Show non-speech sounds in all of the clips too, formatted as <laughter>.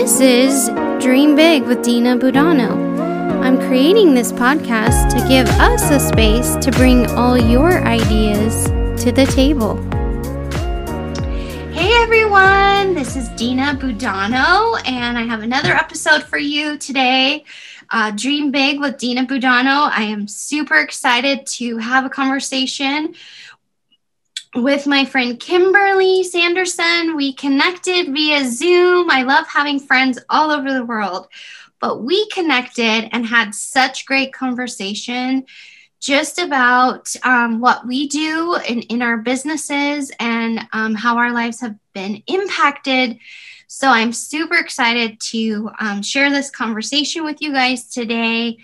This is Dream Big with Dina Budano. I'm creating this podcast to give us a space to bring all your ideas to the table. Hey everyone, this is Dina Budano, and I have another episode for you today. Uh, Dream Big with Dina Budano. I am super excited to have a conversation with my friend Kimberly Sanderson. We connected via Zoom. I love having friends all over the world, but we connected and had such great conversation just about um, what we do in, in our businesses and um, how our lives have been impacted. So I'm super excited to um, share this conversation with you guys today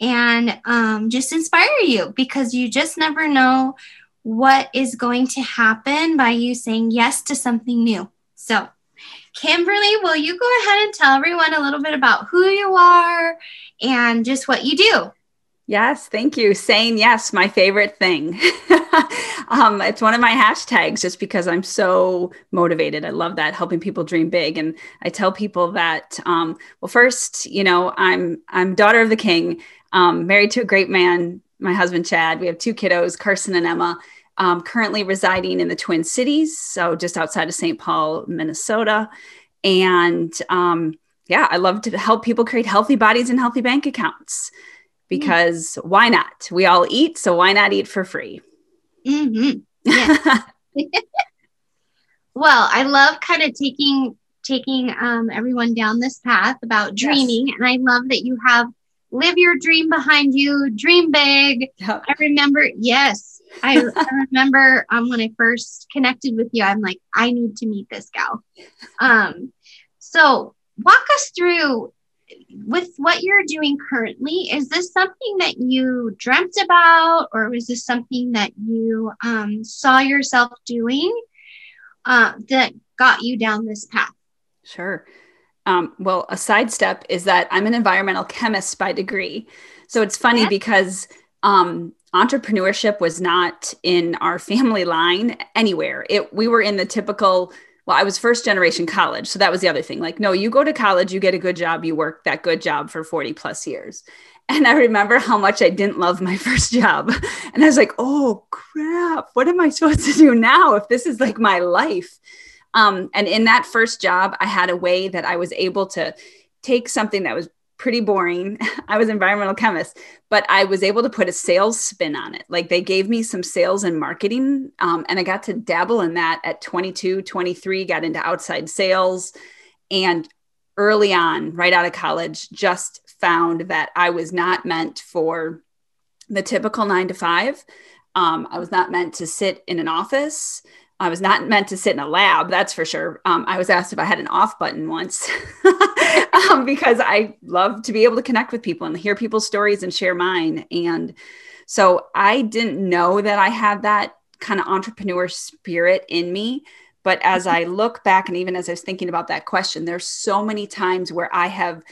and um, just inspire you because you just never know what is going to happen by you saying yes to something new. So, Kimberly, will you go ahead and tell everyone a little bit about who you are and just what you do? Yes, thank you. Saying yes, my favorite thing. <laughs> um, it's one of my hashtags just because I'm so motivated. I love that helping people dream big. And I tell people that, um, well, first, you know, I'm I'm daughter of the king, um, married to a great man, my husband Chad. We have two kiddos, Carson and Emma um, currently residing in the Twin Cities, so just outside of St. Paul, Minnesota. And um, yeah, I love to help people create healthy bodies and healthy bank accounts because mm. why not? We all eat, so why not eat for free? Mm-hmm. Yeah. <laughs> well, I love kind of taking taking um, everyone down this path about dreaming, yes. and I love that you have live your dream behind you, dream big. Yep. I remember, yes, <laughs> I, I remember um, when I first connected with you, I'm like, I need to meet this gal. Um, so walk us through with what you're doing currently. Is this something that you dreamt about, or was this something that you um, saw yourself doing uh, that got you down this path? Sure. Um, well, a sidestep is that I'm an environmental chemist by degree. So it's funny because um, entrepreneurship was not in our family line anywhere. It we were in the typical well, I was first generation college. So that was the other thing. Like, no, you go to college, you get a good job, you work that good job for 40 plus years. And I remember how much I didn't love my <laughs> first job. And I was like, oh crap, what am I supposed to do now if this is like my life? Um, and in that first job, I had a way that I was able to take something that was pretty boring. <laughs> I was environmental chemist, but I was able to put a sales spin on it. Like they gave me some sales and marketing, um, and I got to dabble in that at 22, 23, got into outside sales. And early on, right out of college, just found that I was not meant for the typical nine to five. Um, I was not meant to sit in an office. I was not meant to sit in a lab, that's for sure. Um, I was asked if I had an off button once <laughs> um, because I love to be able to connect with people and hear people's stories and share mine. And so I didn't know that I had that kind of entrepreneur spirit in me. But as I look back, and even as I was thinking about that question, there's so many times where I have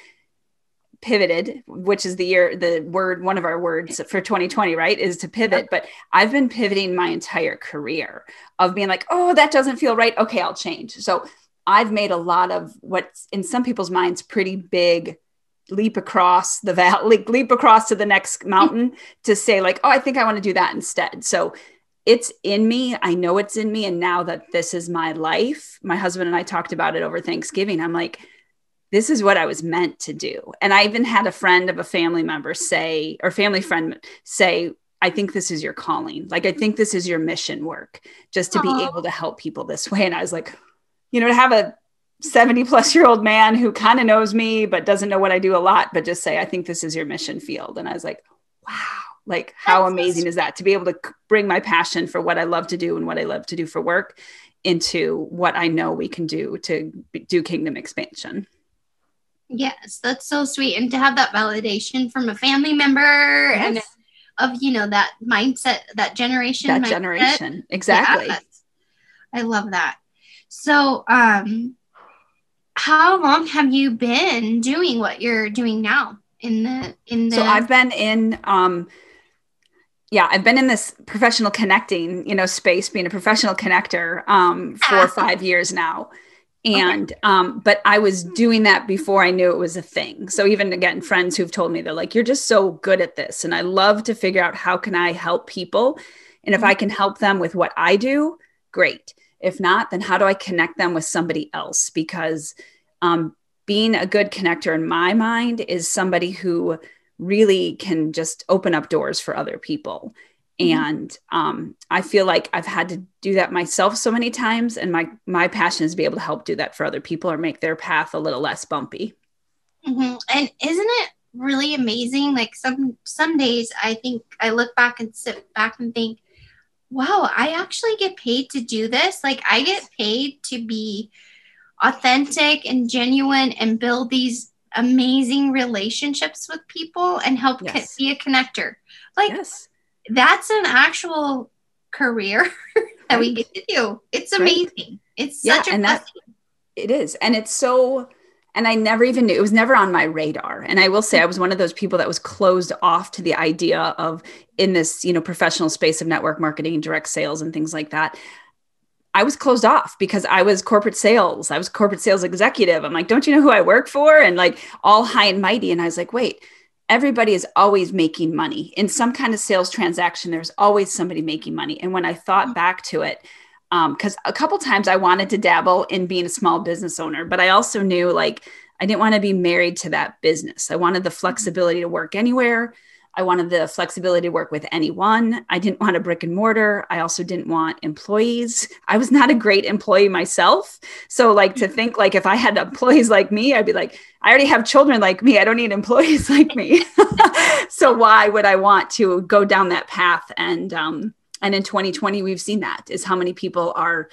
pivoted, which is the year, the word, one of our words for 2020, right? Is to pivot. But I've been pivoting my entire career of being like, oh, that doesn't feel right. Okay, I'll change. So I've made a lot of what's in some people's minds pretty big leap across the valley, <laughs> leap across to the next mountain <laughs> to say, like, oh, I think I want to do that instead. So it's in me. I know it's in me. And now that this is my life, my husband and I talked about it over Thanksgiving. I'm like, this is what I was meant to do. And I even had a friend of a family member say, or family friend say, I think this is your calling. Like, I think this is your mission work, just to Aww. be able to help people this way. And I was like, you know, to have a 70 plus year old man who kind of knows me, but doesn't know what I do a lot, but just say, I think this is your mission field. And I was like, wow, like, how That's amazing is that to be able to bring my passion for what I love to do and what I love to do for work into what I know we can do to do kingdom expansion. Yes, that's so sweet. And to have that validation from a family member yes. and of, you know, that mindset, that generation. That mindset. generation. Exactly. Yeah, I love that. So, um, how long have you been doing what you're doing now in the, in the, so I've been in, um, yeah, I've been in this professional connecting, you know, space, being a professional connector um, for <laughs> five years now And, okay. um, but I was doing that before I knew it was a thing. So even again, friends who've told me, they're like, you're just so good at this. And I love to figure out how can I help people? And if I can help them with what I do, great. If not, then how do I connect them with somebody else? Because um, being a good connector in my mind is somebody who really can just open up doors for other people. Mm-hmm. and um, i feel like i've had to do that myself so many times and my my passion is to be able to help do that for other people or make their path a little less bumpy mm-hmm. and isn't it really amazing like some some days i think i look back and sit back and think wow i actually get paid to do this like i get paid to be authentic and genuine and build these amazing relationships with people and help yes. be a connector like yes that's an actual career <laughs> that we get to do. It's amazing. Right. It's such yeah, a and that, it is. And it's so and I never even knew it was never on my radar. And I will say I was one of those people that was closed off to the idea of in this, you know, professional space of network marketing, and direct sales and things like that. I was closed off because I was corporate sales. I was corporate sales executive. I'm like, don't you know who I work for? And like all high and mighty. And I was like, wait, everybody is always making money in some kind of sales transaction there's always somebody making money and when i thought mm-hmm. back to it because um, a couple times i wanted to dabble in being a small business owner but i also knew like i didn't want to be married to that business i wanted the mm-hmm. flexibility to work anywhere I wanted the flexibility to work with anyone. I didn't want a brick and mortar. I also didn't want employees. I was not a great employee myself. So like to think like if I had employees like me, I'd be like, I already have children like me. I don't need employees <laughs> like me. <laughs> so why would I want to go down that path? And um, and in 2020, we've seen that is how many people are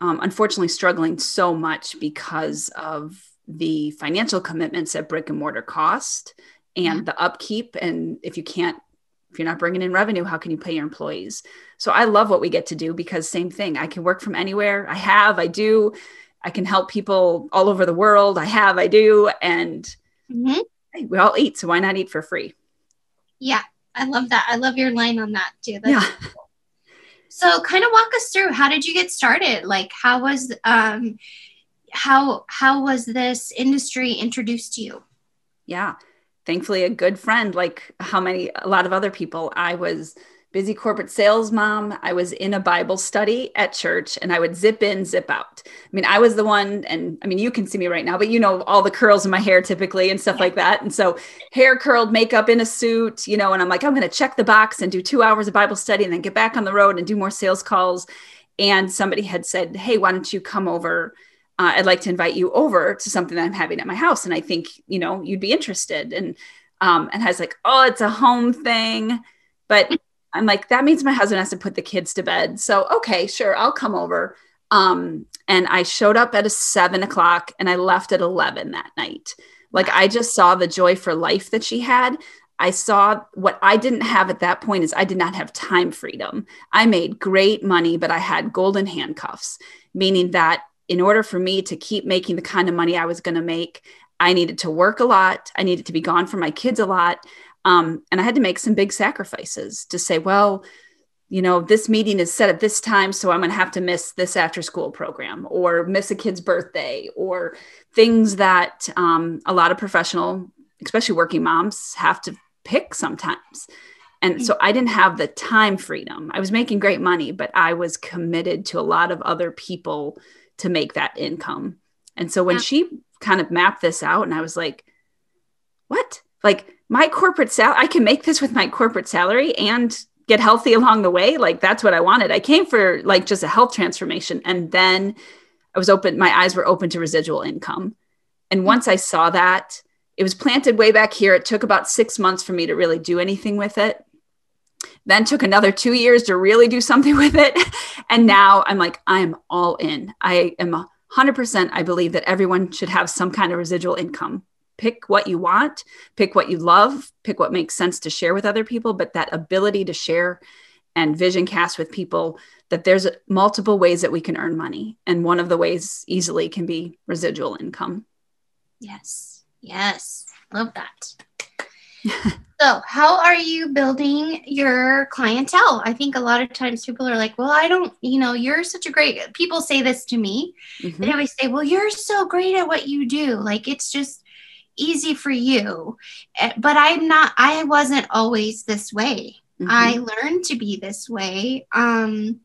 um, unfortunately struggling so much because of the financial commitments that brick and mortar cost and the upkeep and if you can't if you're not bringing in revenue how can you pay your employees so i love what we get to do because same thing i can work from anywhere i have i do i can help people all over the world i have i do and mm-hmm. hey, we all eat so why not eat for free yeah i love that i love your line on that too That's yeah. Cool. so kind of walk us through how did you get started like how was um how how was this industry introduced to you yeah thankfully a good friend like how many a lot of other people. I was busy corporate sales mom. I was in a bible study at church and i would zip in zip out. I mean i was the one and i mean you can see me right now but you know all the curls in my hair typically and stuff yeah. like that. And so hair curled makeup in a suit you know and i'm like i'm going to check the box and do two hours of bible study and then get back on the road and do more sales calls. And somebody had said hey why don't you come over uh, I'd like to invite you over to something that I'm having at my house. And I think, you know, you'd be interested. And, um, and I was like, oh, it's a home thing. But I'm like, that means my husband has to put the kids to bed. So, okay, sure, I'll come over. Um, and I showed up at a seven o'clock and I left at 11 that night. Like, I just saw the joy for life that she had. I saw what I didn't have at that point is I did not have time freedom. I made great money, but I had golden handcuffs, meaning that in order for me to keep making the kind of money I was going to make, I needed to work a lot. I needed to be gone from my kids a lot. Um, and I had to make some big sacrifices to say, well, you know, this meeting is set at this time, so I'm going to have to miss this after school program or miss a kid's birthday or things that um, a lot of professional, especially working moms, have to pick sometimes. And so I didn't have the time freedom. I was making great money, but I was committed to a lot of other people to make that income. And so when yeah. she kind of mapped this out, and I was like, what? Like my corporate salary, I can make this with my corporate salary and get healthy along the way. Like that's what I wanted. I came for like just a health transformation. And then I was open, my eyes were open to residual income. And once I saw that, it was planted way back here. It took about six months for me to really do anything with it then took another two years to really do something <laughs> with it. And mm-hmm. now I'm like, I'm all in. I am 100%. I believe that everyone should have some kind of residual income. Pick what you want, pick what you love, pick what makes sense to share with other people, but that ability to share and vision cast with people that there's multiple ways that we can earn money. And one of the ways easily can be residual income. Yes. Yes. Love that. <laughs> So, how are you building your clientele? I think a lot of times people are like, well, I don't, you know, you're such a great, people say this to me. Mm-hmm. They always say, well, you're so great at what you do. Like, it's just easy for you. Eh, but I'm not, I wasn't always this way. Mm-hmm. I learned to be this way. Um,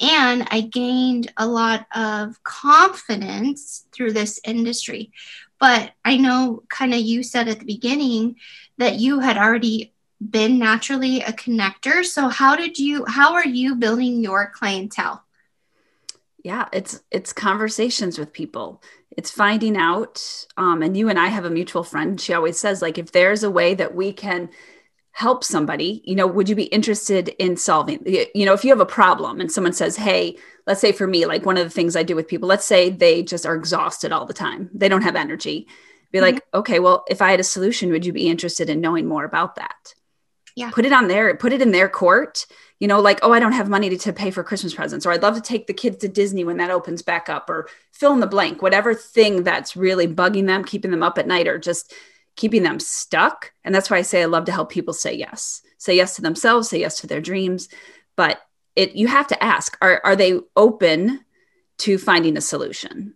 and I gained a lot of confidence through this industry. But I know, kind of, you said at the beginning that you had already been naturally a connector. So, how did you, how are you building your clientele? Yeah, it's it's conversations with people. It's finding out. Um, and you and I have a mutual friend. She always says, like, if there's a way that we can help somebody you know would you be interested in solving you know if you have a problem and someone says hey let's say for me like one of the things i do with people let's say they just are exhausted all the time they don't have energy be mm-hmm. like okay well if i had a solution would you be interested in knowing more about that yeah put it on there put it in their court you know like oh i don't have money to, to pay for christmas presents or i'd love to take the kids to disney when that opens back up or fill in the blank whatever thing that's really bugging them keeping them up at night or just keeping them stuck. And that's why I say I love to help people say yes, say yes to themselves, say yes to their dreams. But it you have to ask, are, are they open to finding a solution?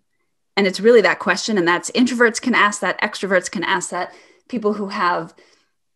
And it's really that question. And that's introverts can ask that, extroverts can ask that, people who have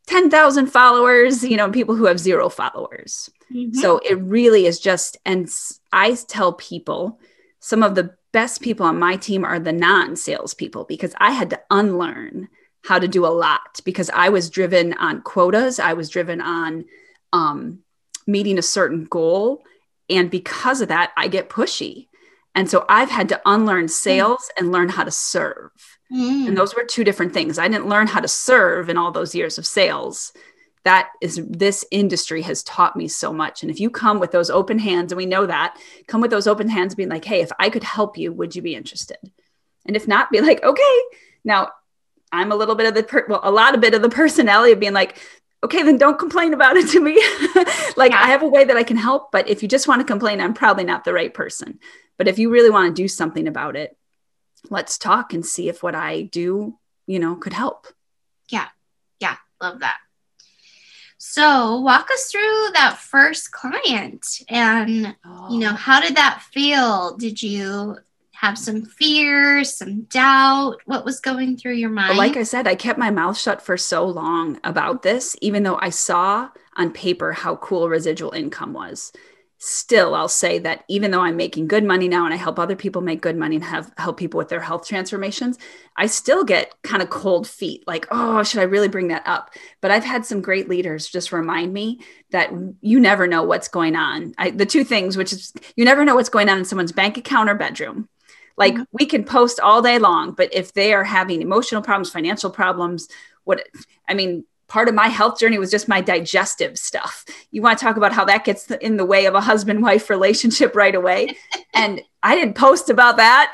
10,000 followers, you know, people who have zero followers. Mm-hmm. So it really is just, and I tell people some of the best people on my team are the non salespeople because I had to unlearn how to do a lot because I was driven on quotas. I was driven on um, meeting a certain goal. And because of that, I get pushy. And so I've had to unlearn sales mm. and learn how to serve. Mm. And those were two different things. I didn't learn how to serve in all those years of sales. That is, this industry has taught me so much. And if you come with those open hands, and we know that, come with those open hands, being like, hey, if I could help you, would you be interested? And if not, be like, okay. Now, I'm a little bit of the per- well, a lot of bit of the personality of being like, okay, then don't complain about it to me. <laughs> like yeah. I have a way that I can help, but if you just want to complain, I'm probably not the right person. But if you really want to do something about it, let's talk and see if what I do, you know, could help. Yeah. Yeah. Love that. So, walk us through that first client and, oh. you know, oh. how did that feel? Did you have some fear, some doubt? What was going through your mind? Like I said, I kept my mouth shut for so long about this, even though I saw on paper how cool residual income was. Still, I'll say that even though I'm making good money now and I help other people make good money and have help people with their health transformations, I still get kind of cold feet like, oh, should I really bring that up? But I've had some great leaders just remind me that you never know what's going on. I, the two things, which is you never know what's going on in someone's bank account or bedroom like mm-hmm. we can post all day long, but if they are having emotional problems, financial problems, what I mean, part of my health journey was just my digestive stuff. You want to talk about how that gets in the way of a husband wife relationship right away. <laughs> and I didn't post about that.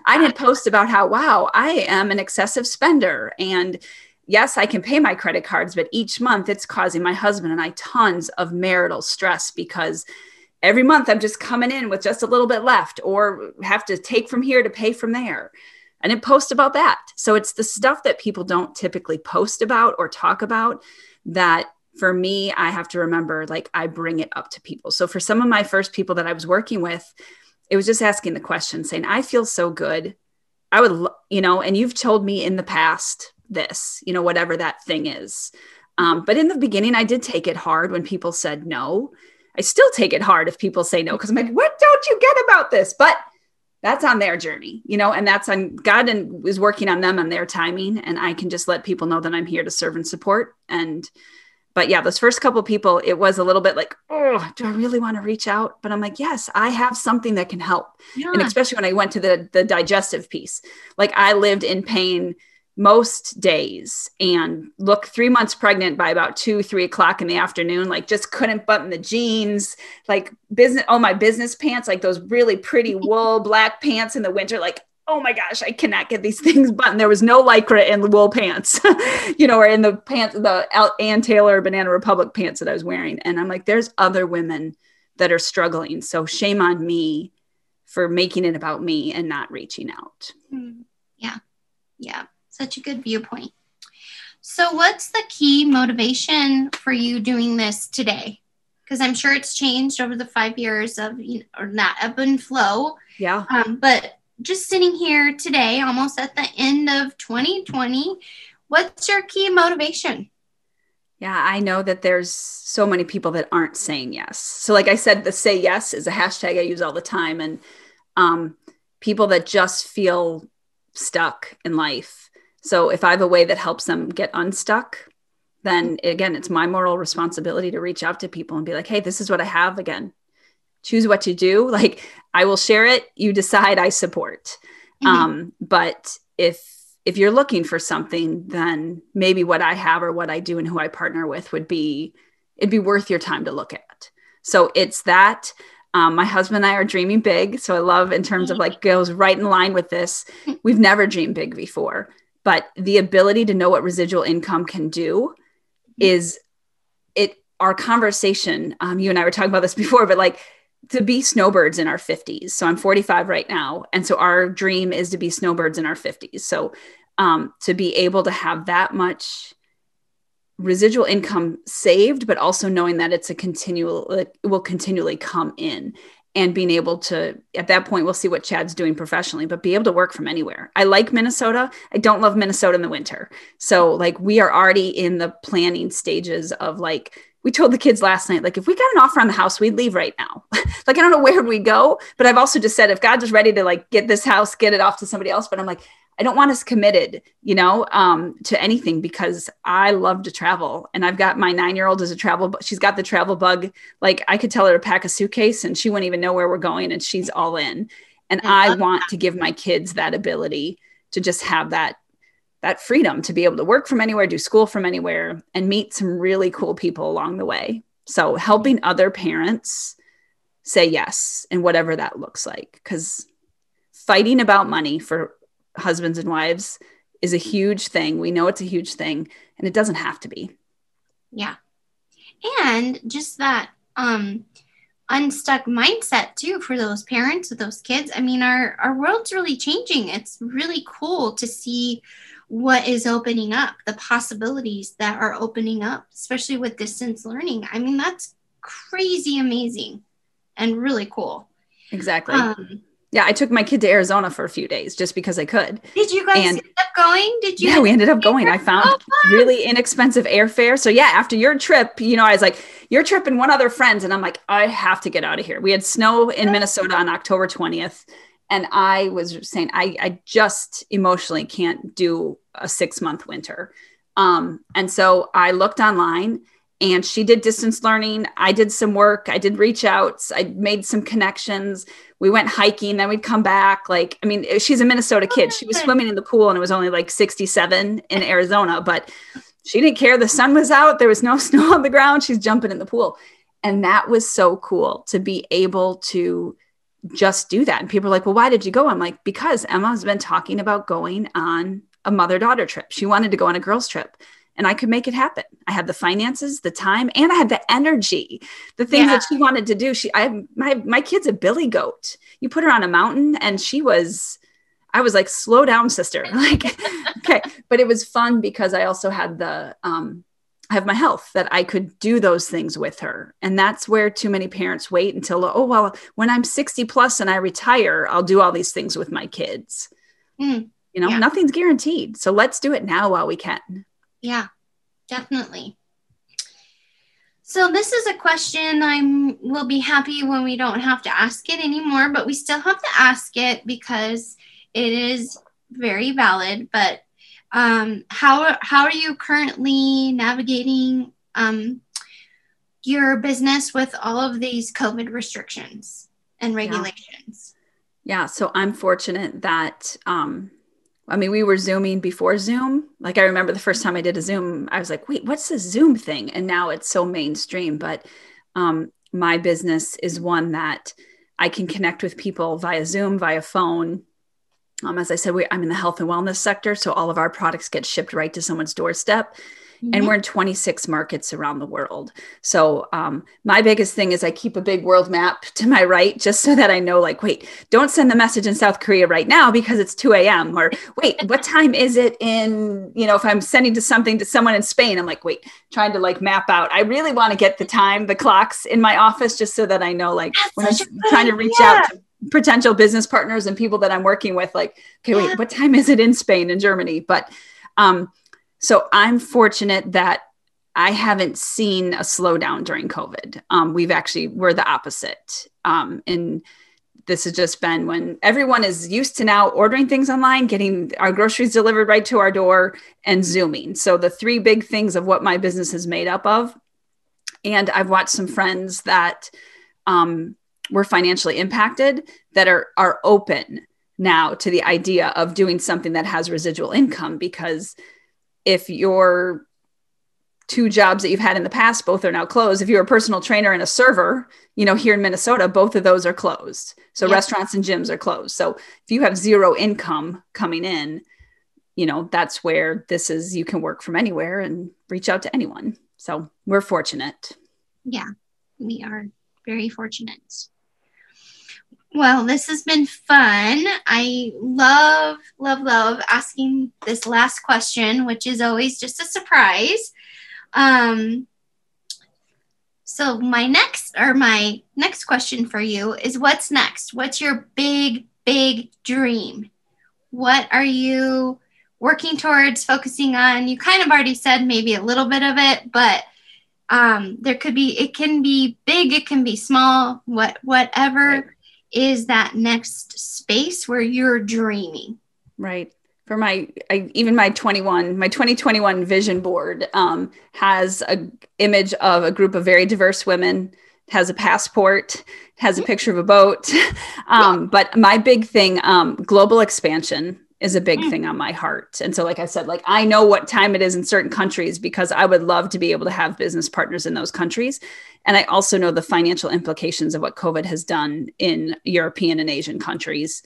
<laughs> I didn't <laughs> post about how, wow, I am an excessive spender. And yes, I can pay my credit cards, but each month it's causing my husband and I tons of marital stress because every month I'm just coming in with just a little bit left or have to take from here to pay from there. And it post about that. So it's the stuff that people don't typically post about or talk about that for me, I have to remember like I bring it up to people. So for some of my first people that I was working with, it was just asking the question saying, I feel so good. I would, you know, and you've told me in the past this, you know, whatever that thing is. Um, but in the beginning, I did take it hard when people said no I still take it hard if people say no because I'm like, what don't you get about this? But that's on their journey, you know, and that's on God and is working on them on their timing. And I can just let people know that I'm here to serve and support. And, but yeah, those first couple people, it was a little bit like, oh, do I really want to reach out? But I'm like, yes, I have something that can help. Yeah. And especially when I went to the the digestive piece, like I lived in pain most days and look three months pregnant by about two three o'clock in the afternoon like just couldn't button the jeans. Like business oh my business pants like those really pretty <laughs> wool black pants in the winter like oh my gosh i cannot get these <laughs> things buttoned. There was no lycra in the wool pants <laughs> you know or in the pants the ann taylor banana republic pants that i was wearing. And i'm like there's other women that are struggling. So shame on me for making it about me and not reaching out. Hmm. yeah. Yeah such a good viewpoint. So, what's the key motivation for you doing this today? Because I'm sure it's changed over the five years of you know, or that ebb and flow. Yeah. Um, but just sitting here today, almost at the end of 2020, what's your key motivation? Yeah, I know that there's so many people that aren't saying yes. So, like I said, the say yes is a hashtag I use all the time. And um, people that just feel stuck in life. So, if I have a way that helps them get unstuck, then again, it's my moral responsibility to reach out to people and be like, hey, this is what I have again. Choose what to do. <laughs> Like, I will share it. You decide, I support. Mm-hmm. Um, but if if you're looking for something, then maybe what I have or what I do and who I partner with would be it'd be worth your time to look at. So it's that. Um, my husband and I are dreaming big. So I love in terms of like goes right in line with this. We've never dreamed big before, but the ability to know what residual income can do is it our conversation. Um, you and I were talking about this <laughs> before, but like to be snowbirds in our 50s. So I'm 45 right now. And so our dream is to be snowbirds in our 50s. So um, to be able to have that much residual income saved, but also knowing that it's a continual, it will continually come in and being able to, at that point, we'll see what Chad's doing professionally, but be able to work from anywhere. I like Minnesota. I don't love Minnesota in the winter. So, like, we are already in the planning stages of like, we told the kids last night, like, if we got an offer on the house, we'd leave right now. <laughs> like, I don't know where we'd go, but I've also just said, if God's just ready to like get this house, get it off to somebody else. But I'm like, I don't want us committed, you know, um, to anything because I love to travel. And I've got my nine year old as a travel, she's got the travel bug. Like, I could tell her to pack a suitcase and she wouldn't even know where we're going and she's all in. And I, I want that. to give my kids that ability to just have that that freedom to be able to work from anywhere, do school from anywhere, and meet some really cool people along the way. So, helping other parents say yes and whatever that looks like. Because fighting about money for husbands and wives is a huge thing. We know it's a huge thing, and it doesn't have to be. Yeah. And just that um, unstuck mindset too for those parents with those kids. I mean, our, our world's really changing. It's really cool to see what is opening up, the possibilities that are opening up, especially with distance learning. I mean, that's crazy amazing and really cool. Exactly. Um, yeah, I took my kid to Arizona for a few days just because I could. Did you guys and, end up going? Did you? Yeah, we ended up going. I found oh, really inexpensive airfare. So yeah, after your trip, you know, I was like, your trip and one other friends, and I'm like, I have to get out of here. We had snow in Minnesota on October 20th and i was saying i, I just emotionally can't do a six month winter. Um, and so i looked online and she did distance learning. I did some work. I did reach outs. I made some connections. We went hiking then we'd come back. Like i mean she's a minnesota kid. She was swimming in the pool and it was only like 67 in arizona but she didn't care. The sun was out. There was no <laughs> snow on the ground. She's jumping in the pool. And that was so cool to be able to just do that. And people are like, well, why did you go? I'm like, because Emma has been talking about going on a mother daughter trip. She wanted to go on a girls' trip and I could make it happen. I had the finances, the time, and I had the energy. The things yeah. that she wanted to do. She, I, my, my kid's a billy goat. You put her on a mountain, and she was, I was like, slow down, sister. <laughs> Like, okay, but it was fun because I also had the, um, I have my health that I could do those things with her. And that's where too many parents wait until, oh, well, when I'm 60 plus and I retire, I'll do all these things with my kids. Mm, you know, yeah. nothing's guaranteed. So let's do it now while we can. Yeah, definitely. So this is a question I'm will be happy when we don't have to ask it anymore, but we still have to ask it because it is very valid. But um, how how are you currently navigating um, your business with all of these COVID restrictions and regulations? Yeah, yeah so I'm fortunate that um, I mean, we were Zooming before Zoom. Like, I remember the first time I did a Zoom, I was like, wait, what's this Zoom thing? And now it's so mainstream. But um, my business is one that I can connect with people via Zoom, via phone, um, as I said, we, I'm in the health and wellness sector, so all of our products get shipped right to someone's doorstep. mm-hmm. and we're in 26 markets around the world. So um, my biggest thing is I keep a big world map to my right, just so that I know, like, wait, don't send the message in South Korea right now because it's 2 a.m. Or wait, what <laughs> time is it in? You know, if I'm sending to something to someone in Spain, I'm like, wait, trying to like map out. I really want to get the time, the clocks in my office, just so that I know, like, That's when I'm trying to reach out to potential business partners and people that I'm working with, like, okay, wait, what time is it in Spain and Germany? But um, so I'm fortunate that I haven't seen a slowdown during COVID. Um, we've actually, we're the opposite. Um, and this has just been when everyone is used to now ordering things online, getting our groceries delivered right to our door, and Zooming. So the three big things of what my business is made up of. And I've watched some friends that um, were financially impacted that are are open now to the idea of doing something that has residual income because if your two jobs that you've had in the past both are now closed. If you're a personal trainer and a server you know here in minnesota both of those are closed. So yep. restaurants and gyms are closed. So if you have zero income coming in you know that's where this is you can work from anywhere and reach out to anyone. So we're fortunate. Yeah we are very fortunate well, this has been fun. I love, love, love asking this last question, which is always just a surprise. Um, so my next or my next question for you is what's next? What's your big, big dream? What are you working towards, focusing on? You kind of already said maybe a little bit of it, but um, there could be it can be big, it can be small, what whatever. Is that next space where you're dreaming. Right. For my, I, even my 21, my 2021 vision board um, has a image of a group of very diverse women, has a passport, has a picture of a boat. <laughs> um, but my big thing, um, global expansion is a big mm. thing on my heart. And so, like I said, like I know what time it is in certain countries because I would love to be able to have business partners in those countries. And I also know the financial implications of what COVID has done in European and Asian countries.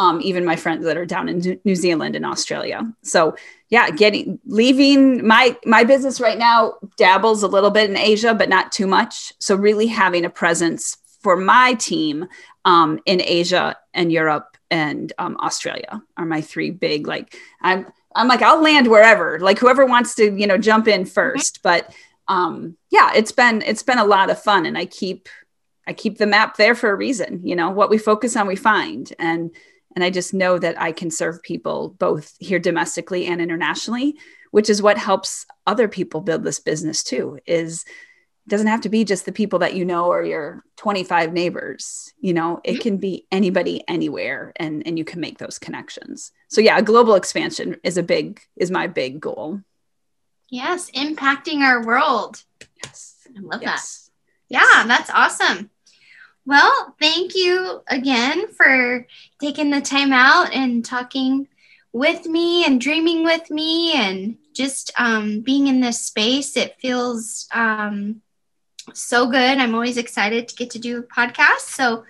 Um, even my friends that are down in New Zealand and Australia. So yeah, getting leaving my my business right now dabbles a little bit in Asia, but not too much. So really having a presence for my team um, in Asia and Europe and um, Australia are my three big like I'm I'm like I'll land wherever like whoever wants to you know jump in 1st but um yeah it's been it's been a lot of fun and I keep I keep the map there for a reason you know what we focus on we find. And and I just know that I can serve people both here domestically and internationally which is what helps other people build this business too is doesn't have to be just the people that you know or your 25 neighbors you know it can be anybody anywhere and and you can make those connections. So yeah global expansion is a big is my big goal. Yes impacting our world. Yes. I love yes. that yeah that's awesome. Well thank you again for taking the time out and talking with me and dreaming with me and just um, being in this space. It feels um, so good. I'm always excited to get to do podcasts. So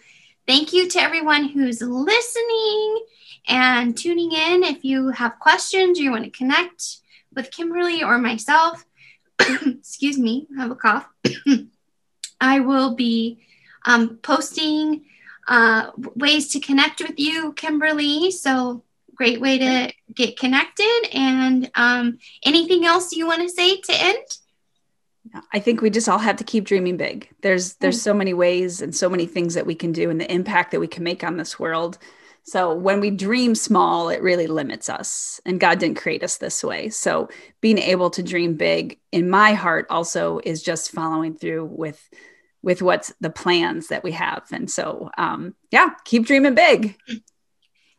thank you to everyone who's listening and tuning in. If you have questions or you want to connect with Kimberly or myself, <coughs> excuse me, I have a cough. <coughs> I will be um, posting uh, ways to connect with you, Kimberly. So great way to get connected. And um, anything else you want to say to end? I think we just all have to keep dreaming big. There's there's so many ways and so many things that we can do and the impact that we can make on this world. So when we dream small, it really limits us. And God didn't create us this way. So being able to dream big in my heart also is just following through with with what's the plans that we have. And so um yeah, keep dreaming big.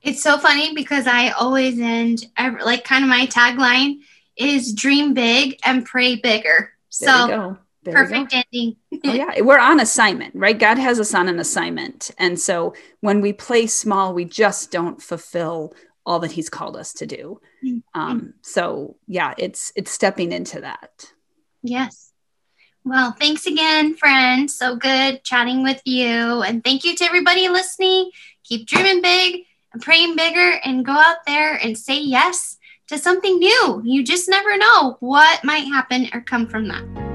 It's so funny because I always end like kind of my tagline is dream big and pray bigger. So perfect ending. oh, yeah, we're on assignment, right? God has us on an assignment. And so when we play small, we just don't fulfill all that he's called us to do. Mm-hmm. Um, so yeah, it's it's stepping into that. Yes. Well, thanks again, friend. So good chatting with you. And thank you to everybody listening. Keep dreaming big and praying bigger and go out there and say yes to something new. You just never know what might happen or come from that.